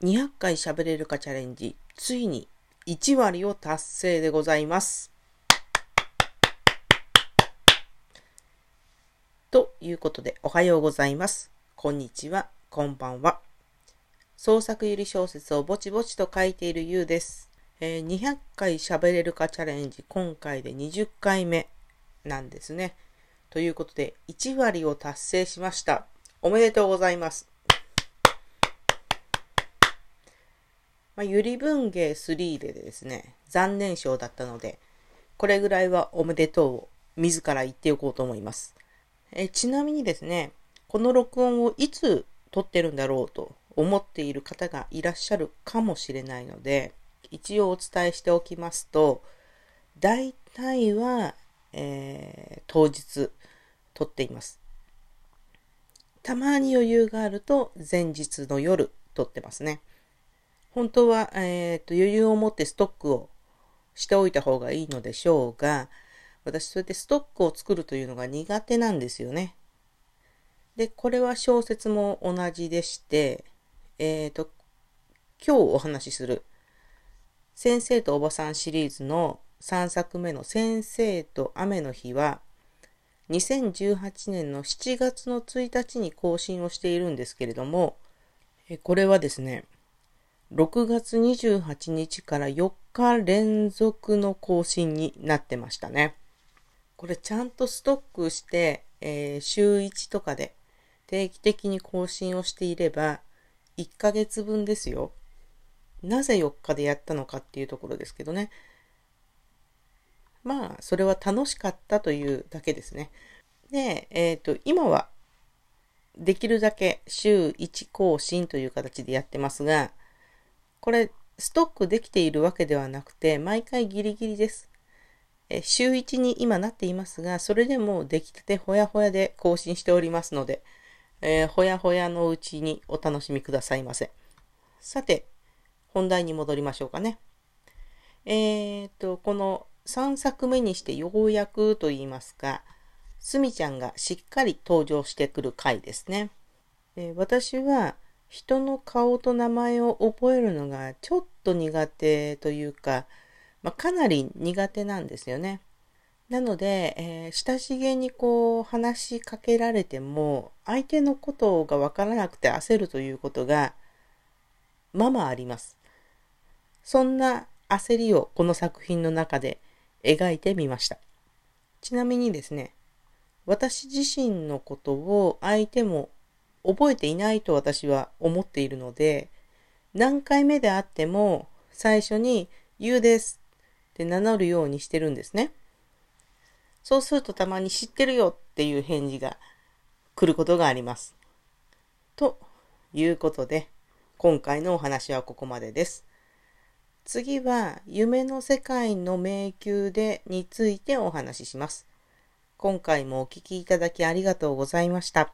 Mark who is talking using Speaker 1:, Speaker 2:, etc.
Speaker 1: 200回喋れるかチャレンジ、ついに1割を達成でございます。ということで、おはようございます。こんにちは、こんばんは。創作ゆり小説をぼちぼちと書いているゆうです。えー200回喋れるかチャレンジ、今回で20回目なんですね。ということで、1割を達成しました。おめでとうございます。まあ、ゆり文芸3でですね、残念賞だったので、これぐらいはおめでとうを自ら言っておこうと思います。えちなみにですね、この録音をいつ撮ってるんだろうと思っている方がいらっしゃるかもしれないので、一応お伝えしておきますと、大体は、えー当日撮っています。たまに余裕があると前日の夜撮ってますね。本当は、えーと余裕を持ってストックをしておいた方がいいのでしょうが、私そうやってストックを作るというのが苦手なんですよね。で、これは小説も同じでして、えっ、と、今日お話しする先生とおばさんシリーズの3作目の先生と雨の日は、2018年の7月の1日に更新をしているんですけれども、これはですね、6月28日から4日連続の更新になってましたね。これちゃんとストックして、えー週1とかで定期的に更新をしていれば1ヶ月分ですよ。なぜ4日でやったのかっていうところですけどね。まあ、それは楽しかったというだけですね。で、えっ、と、今はできるだけ週1更新という形でやってますが、これ、ストックできているわけではなくて、毎回ギリギリです。え週1に今なっていますが、それでも出来たてほやほやで更新しておりますので、えーほやほやのうちにお楽しみくださいませ。さて、本題に戻りましょうかね。えーと、この3作目にしてようやくと言いますか、すみちゃんがしっかり登場してくる回ですね。え私は人の顔と名前を覚えるのがちょっと苦手というか、まあ、かなり苦手なんですよね。なので、えー親しげにこう話しかけられても相手のことがわからなくて焦るということがままあります。そんな焦りをこの作品の中で描いてみました。ちなみにですね、私自身のことを相手も覚えていないと私は思っているので、何回目であっても最初にゆうですって名乗るようにしてるんですね。そうするとたまに知ってるよっていう返事が来ることがあります。ということで、今回のお話はここまでです。次は夢の世界の迷宮でについてお話しします。今回もお聞きいただきありがとうございました。